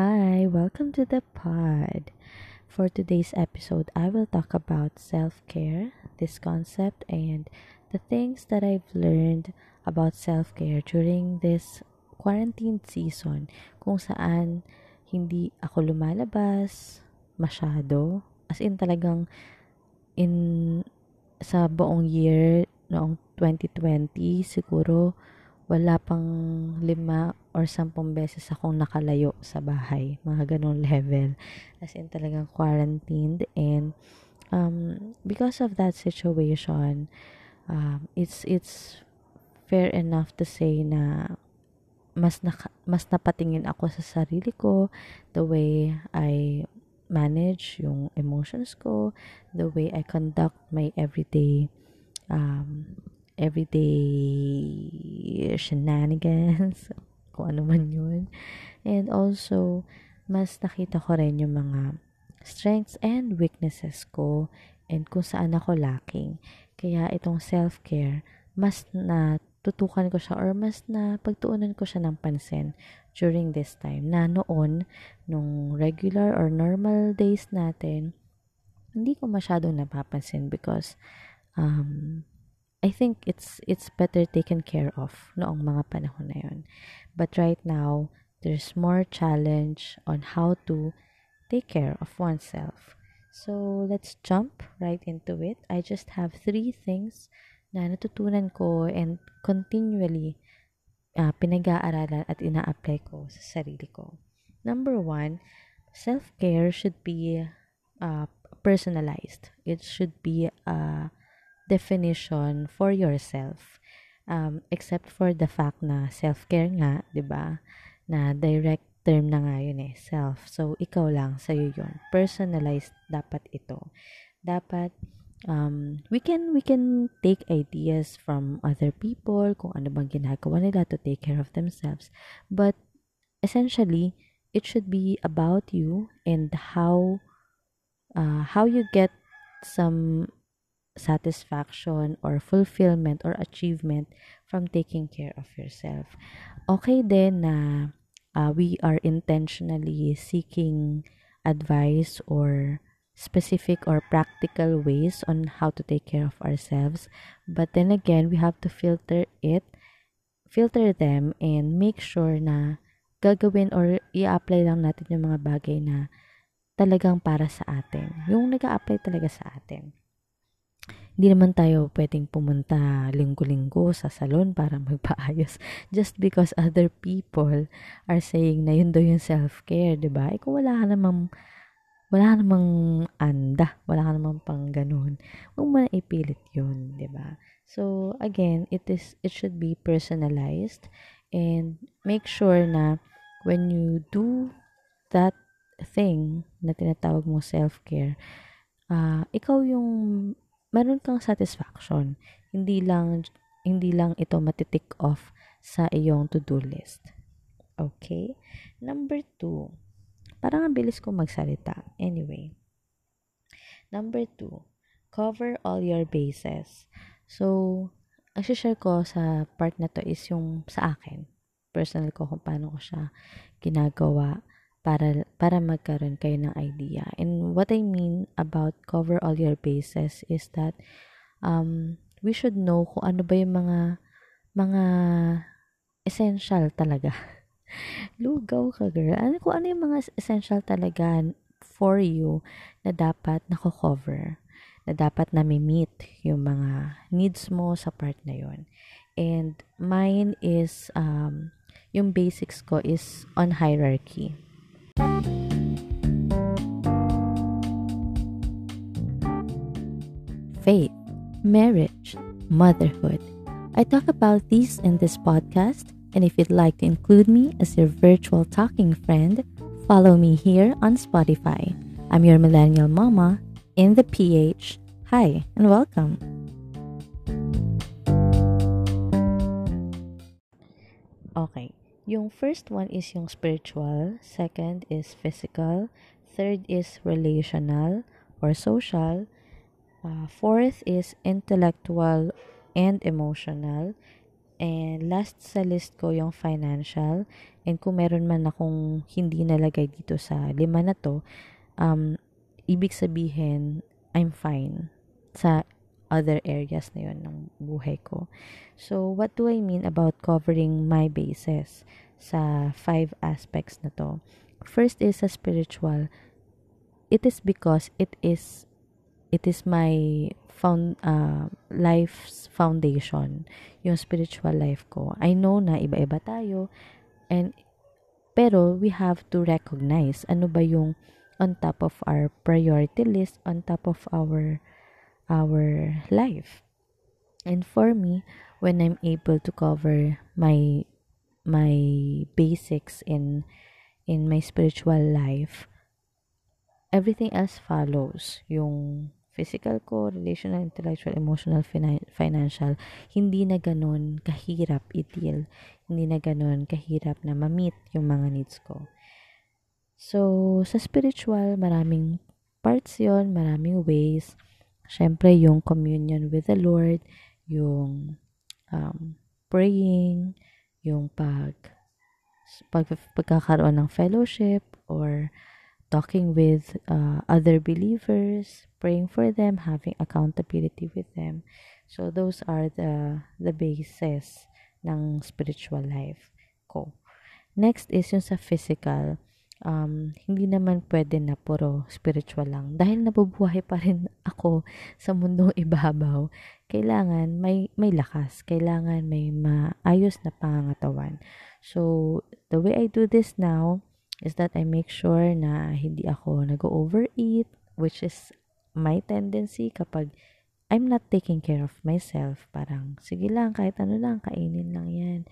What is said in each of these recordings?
Hi, welcome to the pod. For today's episode, I will talk about self care, this concept, and the things that I've learned about self care during this quarantine season, kung saan hindi ako lumalabas masyado. As in, talagang in sa buong year noong 2020, siguro wala pang lima or sampung beses akong nakalayo sa bahay. Mga ganong level. As in talagang quarantined. And um, because of that situation, um, it's, it's fair enough to say na mas naka, mas napatingin ako sa sarili ko, the way I manage yung emotions ko, the way I conduct my everyday um, everyday shenanigans, kung ano man yun. And also, mas nakita ko rin yung mga strengths and weaknesses ko and kung saan ako lacking. Kaya itong self-care, mas natutukan ko siya or mas na pagtuunan ko siya ng pansin during this time na noon, nung regular or normal days natin, hindi ko masyadong napapansin because um, I think it's it's better taken care of noong mga panahon na yun. But right now, there's more challenge on how to take care of oneself. So, let's jump right into it. I just have three things na natutunan ko and continually uh, pinag-aaralan at ina-apply ko sa sarili ko. Number one, self-care should be uh, personalized. It should be uh, definition for yourself. Um, except for the fact na self-care nga, 'di ba? Na direct term na nga yun eh, self. So, ikaw lang, sa'yo yun. Personalized dapat ito. Dapat, um, we can, we can take ideas from other people, kung ano bang ginagawa nila to take care of themselves. But, essentially, it should be about you and how, uh, how you get some satisfaction or fulfillment or achievement from taking care of yourself. Okay din na uh, we are intentionally seeking advice or specific or practical ways on how to take care of ourselves. But then again, we have to filter it, filter them, and make sure na gagawin or i-apply lang natin yung mga bagay na talagang para sa atin. Yung nag apply talaga sa atin hindi naman tayo pwedeng pumunta linggo-linggo sa salon para magpaayos just because other people are saying na yun daw yung self-care, di ba? Eh kung wala ka namang wala ka namang anda, wala ka namang pang ganun, huwag mo na ipilit yun, di ba? So, again, it is, it should be personalized and make sure na when you do that thing na tinatawag mo self-care, uh, ikaw yung meron kang satisfaction. Hindi lang hindi lang ito matitik off sa iyong to-do list. Okay? Number two, parang ang bilis ko magsalita. Anyway. Number two, cover all your bases. So, ang share ko sa part na to is yung sa akin. Personal ko kung paano ko siya ginagawa para para magkaroon kayo ng idea. And what I mean about cover all your bases is that um, we should know kung ano ba yung mga mga essential talaga. Lugaw ka, girl. Ano, kung ano yung mga essential talaga for you na dapat nako-cover. Na dapat na-meet yung mga needs mo sa part na yon. And mine is, um, yung basics ko is on hierarchy. Faith, marriage, motherhood. I talk about these in this podcast, and if you'd like to include me as your virtual talking friend, follow me here on Spotify. I'm your millennial mama in the PH. Hi, and welcome. Okay. Yung first one is yung spiritual, second is physical, third is relational or social, uh, fourth is intellectual and emotional, And last sa list ko yung financial. And kung meron man akong hindi nalagay dito sa lima na to, um, ibig sabihin, I'm fine sa other areas na yun ng buhay ko. So, what do I mean about covering my bases sa five aspects na to? First is sa spiritual. It is because it is it is my found uh, life's foundation, yung spiritual life ko. I know na iba-iba tayo and pero we have to recognize ano ba yung on top of our priority list, on top of our our life. And for me, when I'm able to cover my my basics in in my spiritual life, everything else follows. Yung physical ko, relational, intellectual, emotional, fina- financial, hindi na ganun kahirap i-deal. Hindi na ganun kahirap na ma-meet yung mga needs ko. So, sa spiritual, maraming parts yon maraming ways. Siyempre, yung communion with the Lord, yung um, praying, yung pag, pag pagkakaroon ng fellowship or talking with uh, other believers, praying for them, having accountability with them. So those are the the bases ng spiritual life ko. Next is yung sa physical um, hindi naman pwede na puro spiritual lang. Dahil nabubuhay pa rin ako sa mundong ibabaw, kailangan may, may lakas. Kailangan may maayos na pangangatawan. So, the way I do this now is that I make sure na hindi ako nag-overeat, which is my tendency kapag I'm not taking care of myself. Parang, sige lang, kahit ano lang, kainin lang yan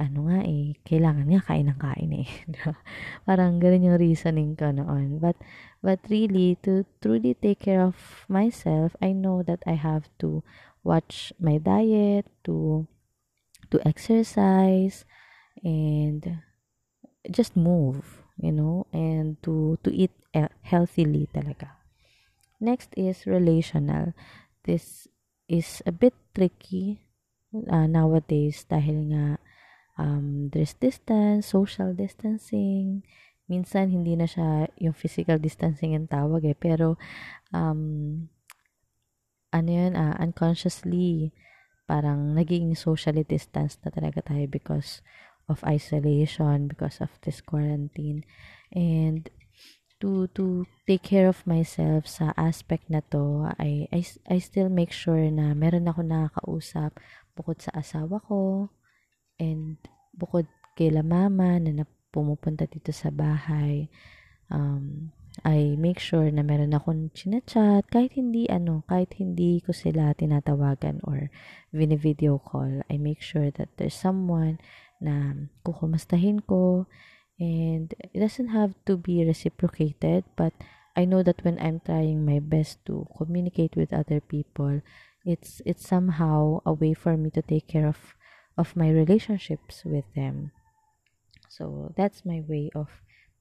ano nga eh, kailangan nga kain ng kain eh. Parang ganun yung reasoning ko noon. But, but really, to truly take care of myself, I know that I have to watch my diet, to, to exercise, and just move, you know, and to, to eat healthily talaga. Next is relational. This is a bit tricky uh, nowadays dahil nga um, there's distance, social distancing. Minsan, hindi na siya yung physical distancing yung tawag eh. Pero, um, ano yun, uh, unconsciously, parang naging socially distanced na talaga tayo because of isolation, because of this quarantine. And, to to take care of myself sa aspect na to, I, I, I still make sure na meron ako nakakausap bukod sa asawa ko, And bukod kay la mama na pumupunta dito sa bahay, um, I make sure na meron akong chinachat kahit hindi ano, kahit hindi ko sila tinatawagan or vini-video call. I make sure that there's someone na kukumustahin ko and it doesn't have to be reciprocated but I know that when I'm trying my best to communicate with other people, it's it's somehow a way for me to take care of of my relationships with them. So that's my way of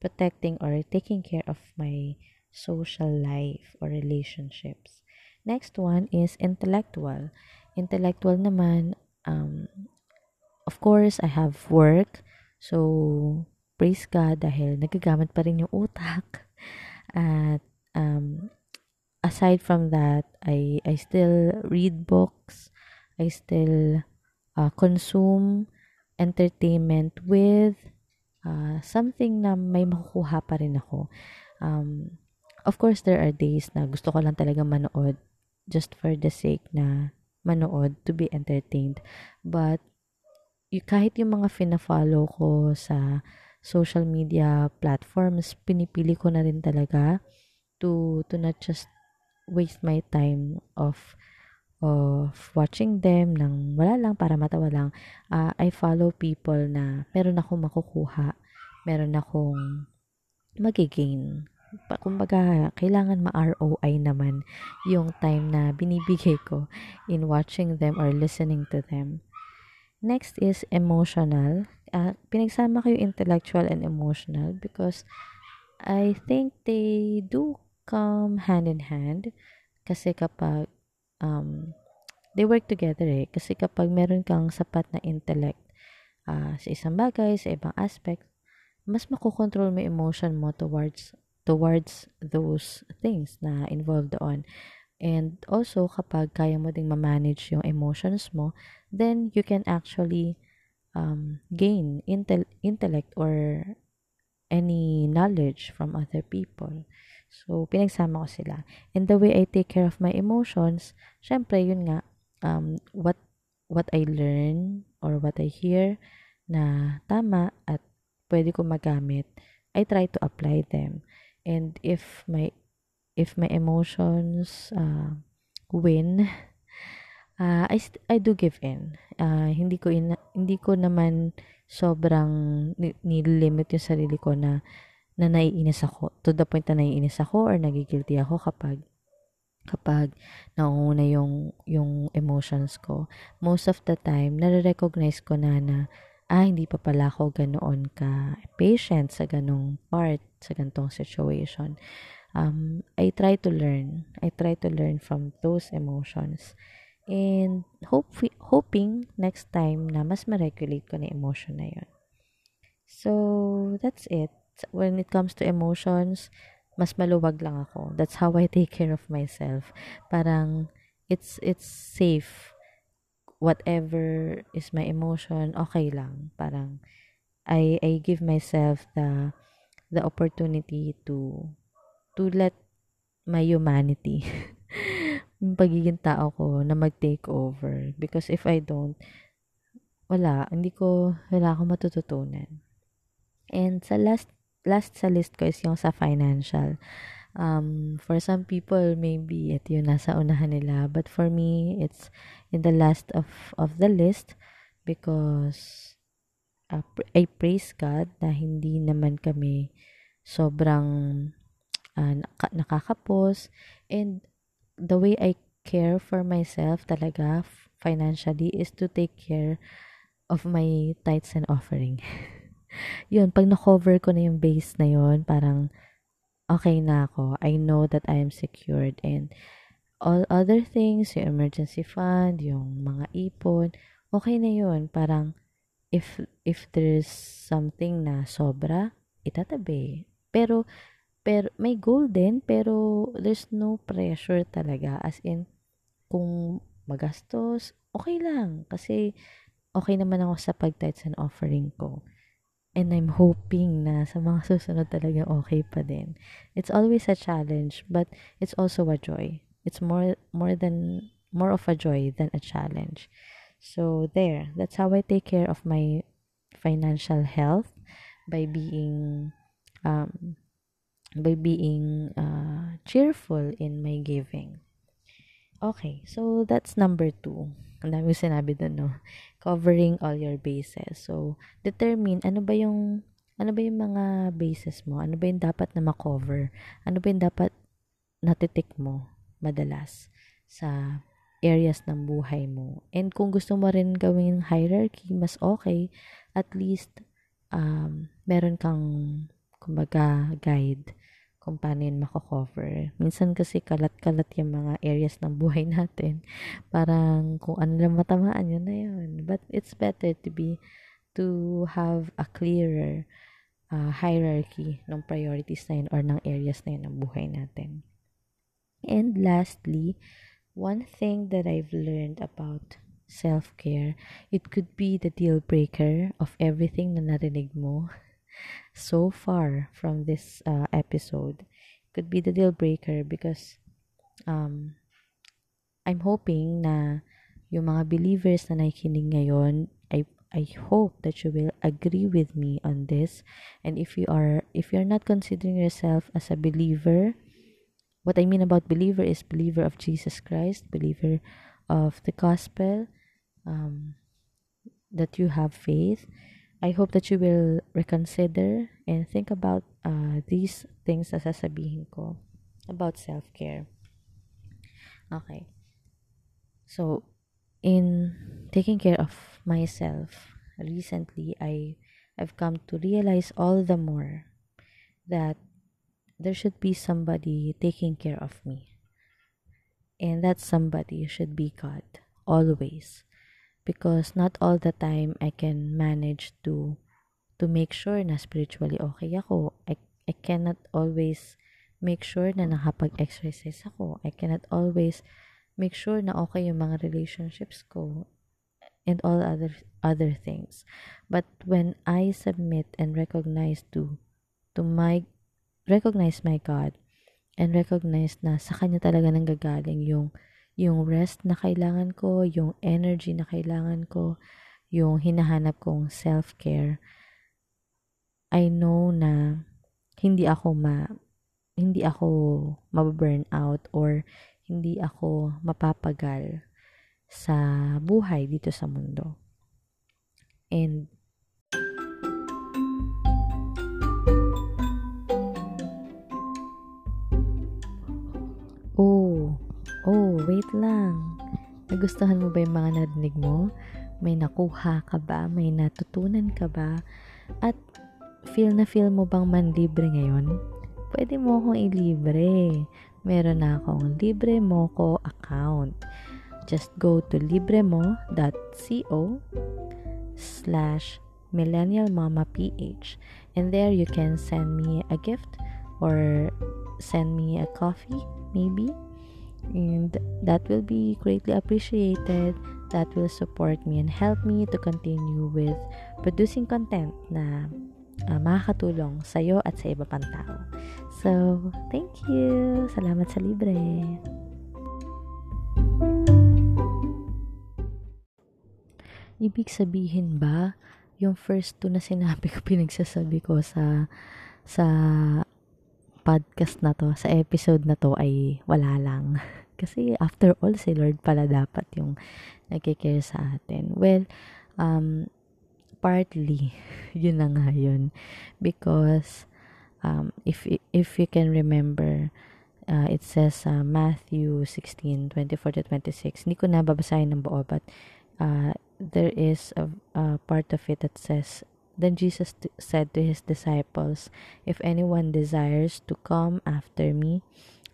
protecting or taking care of my social life or relationships. Next one is intellectual. Intellectual naman, um, of course, I have work. So, praise God dahil nagagamit pa rin yung utak. At um, aside from that, I, I still read books. I still uh, consume entertainment with uh, something na may makukuha pa rin ako. Um, of course, there are days na gusto ko lang talaga manood just for the sake na manood to be entertained. But y- kahit yung mga fina-follow ko sa social media platforms, pinipili ko na rin talaga to to not just waste my time of of watching them nang wala lang para matawa lang, uh, I follow people na meron akong makukuha, meron akong magigain. Kumbaga, kailangan ma-ROI naman yung time na binibigay ko in watching them or listening to them. Next is emotional. Uh, pinagsama ko yung intellectual and emotional because I think they do come hand in hand kasi kapag um, they work together eh. Kasi kapag meron kang sapat na intellect uh, sa isang bagay, sa ibang aspect, mas makokontrol mo emotion mo towards towards those things na involved on. And also, kapag kaya mo ding ma-manage yung emotions mo, then you can actually um, gain intel- intellect or any knowledge from other people. So, pinagsama ko sila. And the way I take care of my emotions, syempre, yun nga, um, what, what I learn or what I hear na tama at pwede ko magamit, I try to apply them. And if my if my emotions uh, win, uh, I st- I do give in. Uh, hindi ko in, hindi ko naman sobrang ni-limit yung sarili ko na na naiinis ako to the point na naiinis ako or nagigilty ako kapag kapag nauna yung yung emotions ko most of the time nare-recognize ko na na ah hindi pa pala ako ganoon ka patient sa ganong part sa ganitong situation um, I try to learn. I try to learn from those emotions. And hope, hoping next time na mas ma-regulate ko na emotion na yun. So, that's it. When it comes to emotions, mas maluwag lang ako. That's how I take care of myself. Parang, it's, it's safe. Whatever is my emotion, okay lang. Parang, I, I give myself the, the opportunity to to let my humanity, yung pagiging tao ko na mag-take over. Because if I don't, wala, hindi ko, wala akong matututunan. And sa last, last sa list ko is yung sa financial. Um, for some people, maybe ito yung nasa unahan nila. But for me, it's in the last of, of the list because uh, I praise God na hindi naman kami sobrang uh, nakakapos and the way I care for myself talaga financially is to take care of my tithes and offering. yun, pag na-cover ko na yung base na yun, parang okay na ako. I know that I am secured and all other things, yung emergency fund, yung mga ipon, okay na yun. Parang if if there's something na sobra, itatabi. Pero pero may goal din, pero there's no pressure talaga. As in, kung magastos, okay lang. Kasi okay naman ako sa pag-tithes and offering ko. And I'm hoping na sa mga susunod talaga okay pa din. It's always a challenge, but it's also a joy. It's more more than more of a joy than a challenge. So there, that's how I take care of my financial health by being um, by being uh, cheerful in my giving. Okay, so that's number two. Ang dami sinabi doon, no? Covering all your bases. So, determine ano ba yung ano ba yung mga bases mo? Ano ba yung dapat na makover? Ano ba yung dapat natitik mo madalas sa areas ng buhay mo? And kung gusto mo rin gawing hierarchy, mas okay. At least, um, meron kang kumbaga guide kung paano yun mako-cover. Minsan kasi kalat-kalat yung mga areas ng buhay natin. Parang kung ano lang matamaan, yun na yun. But it's better to be, to have a clearer uh, hierarchy ng priorities na yun or ng areas na yun ng buhay natin. And lastly, one thing that I've learned about self-care, it could be the deal breaker of everything na narinig mo so far from this uh, episode could be the deal breaker because um, I'm hoping na yung mga believers na nakikinig ngayon, I I hope that you will agree with me on this. And if you are if you're not considering yourself as a believer, what I mean about believer is believer of Jesus Christ, believer of the gospel, um, that you have faith, I hope that you will reconsider and think about uh, these things na sasabihin ko about self-care. Okay. So, in taking care of myself, recently I I've come to realize all the more that there should be somebody taking care of me. And that somebody should be God always because not all the time I can manage to to make sure na spiritually okay ako. I, I cannot always make sure na nakapag-exercise ako. I cannot always make sure na okay yung mga relationships ko and all other other things. But when I submit and recognize to to my recognize my God and recognize na sa kanya talaga nanggagaling yung yung rest na kailangan ko, yung energy na kailangan ko, yung hinahanap kong self-care, I know na hindi ako ma hindi ako mababurn out or hindi ako mapapagal sa buhay dito sa mundo. And wait lang. Nagustuhan mo ba yung mga narinig mo? May nakuha ka ba? May natutunan ka ba? At feel na feel mo bang manlibre ngayon? Pwede mo akong ilibre. Meron na akong Libre Moco account. Just go to libremo.co slash millennialmamaph and there you can send me a gift or send me a coffee maybe and that will be greatly appreciated that will support me and help me to continue with producing content na uh, makakatulong sa iyo at sa iba pang tao. So, thank you. Salamat sa libre. Ibig sabihin ba, yung first two na sinabi ko, pinagsasabi ko sa sa podcast na to, sa episode na to ay wala lang. Kasi after all, si Lord pala dapat yung nagkikare sa atin. Well, um, partly, yun na nga yun. Because, um, if, if you can remember, uh, it says uh, Matthew 16, 24 to 26. Hindi ko na babasahin ng buo, but uh, there is a, a part of it that says, Then Jesus t- said to his disciples, If anyone desires to come after me,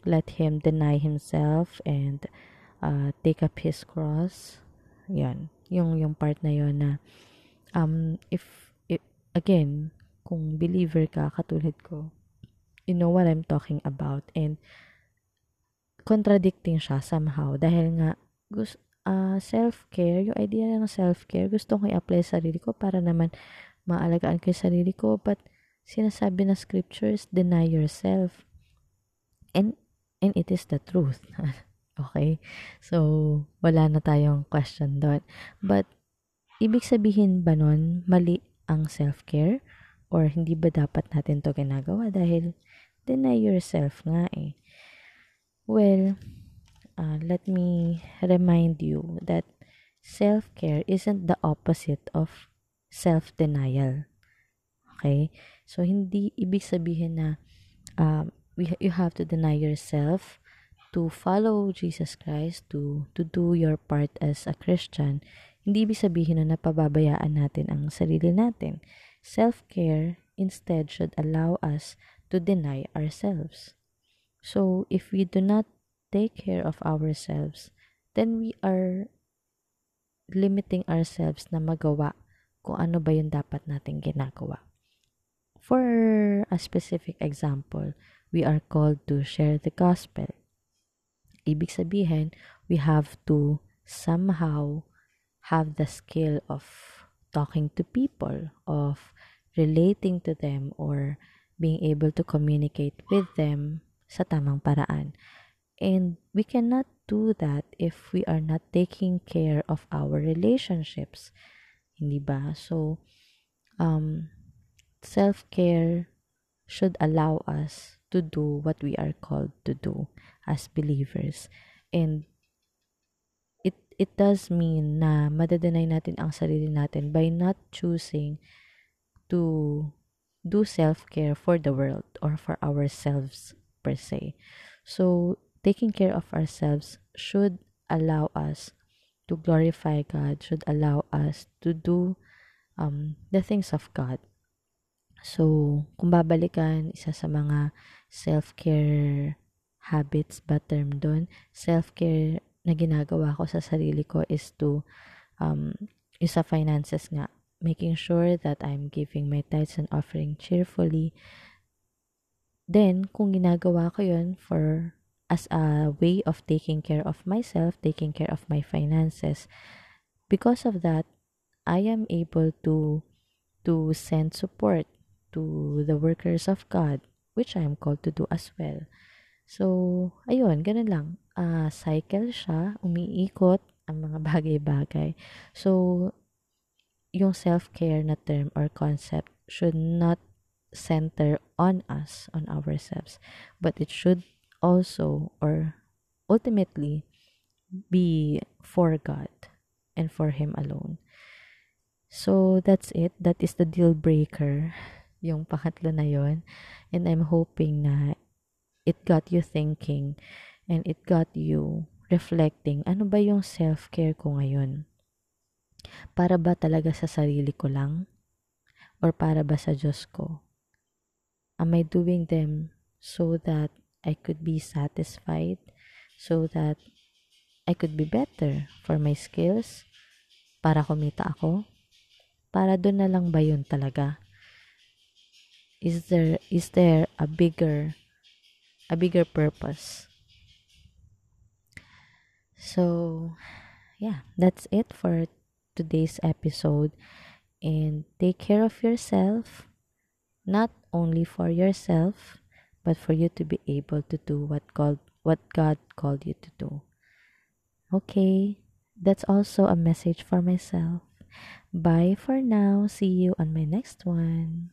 let him deny himself and uh, take up his cross. Yan. Yung, yung part na yon na, um, if, if, again, kung believer ka, katulad ko, you know what I'm talking about. And, contradicting siya somehow. Dahil nga, gusto, uh, self-care, yung idea ng self-care, gusto ko i-apply sa sarili ko para naman maalagaan ko yung sarili ko. But, sinasabi na scriptures, deny yourself. And, and it is the truth. okay? So, wala na tayong question doon. But, ibig sabihin ba nun, mali ang self-care? Or hindi ba dapat natin to ginagawa? Dahil, deny yourself nga eh. Well, uh, let me remind you that self-care isn't the opposite of self-denial. Okay? So, hindi ibig sabihin na um, we, you have to deny yourself to follow Jesus Christ, to, to do your part as a Christian. Hindi ibig sabihin na napababayaan natin ang sarili natin. Self-care instead should allow us to deny ourselves. So, if we do not take care of ourselves, then we are limiting ourselves na magawa kung ano ba yung dapat nating ginagawa. For a specific example, we are called to share the gospel. Ibig sabihin, we have to somehow have the skill of talking to people, of relating to them, or being able to communicate with them sa tamang paraan. And we cannot do that if we are not taking care of our relationships. Hindi ba? So, um, self-care should allow us to do what we are called to do as believers. And it it does mean na madadanay natin ang sarili natin by not choosing to do self-care for the world or for ourselves per se. So, taking care of ourselves should allow us to glorify God, should allow us to do um, the things of God. So, kung babalikan, isa sa mga self-care habits ba term doon, self-care na ginagawa ko sa sarili ko is to um, is sa finances nga. Making sure that I'm giving my tithes and offering cheerfully. Then kung ginagawa ko yun for as a way of taking care of myself taking care of my finances because of that I am able to to send support to the workers of God which I am called to do as well. So, ayun, ganun lang. Uh, cycle siya, umiikot ang mga bagay-bagay. So, yung self-care na term or concept should not center on us, on ourselves, but it should also or ultimately be for God and for Him alone. So, that's it. That is the deal breaker yung pangatlo na yon and I'm hoping na it got you thinking and it got you reflecting ano ba yung self-care ko ngayon para ba talaga sa sarili ko lang or para ba sa Diyos ko am I doing them so that I could be satisfied so that I could be better for my skills para kumita ako para doon na lang ba yun talaga? Is there is there a bigger a bigger purpose? So yeah that's it for today's episode. And take care of yourself not only for yourself but for you to be able to do what called what God called you to do. Okay that's also a message for myself. Bye for now. See you on my next one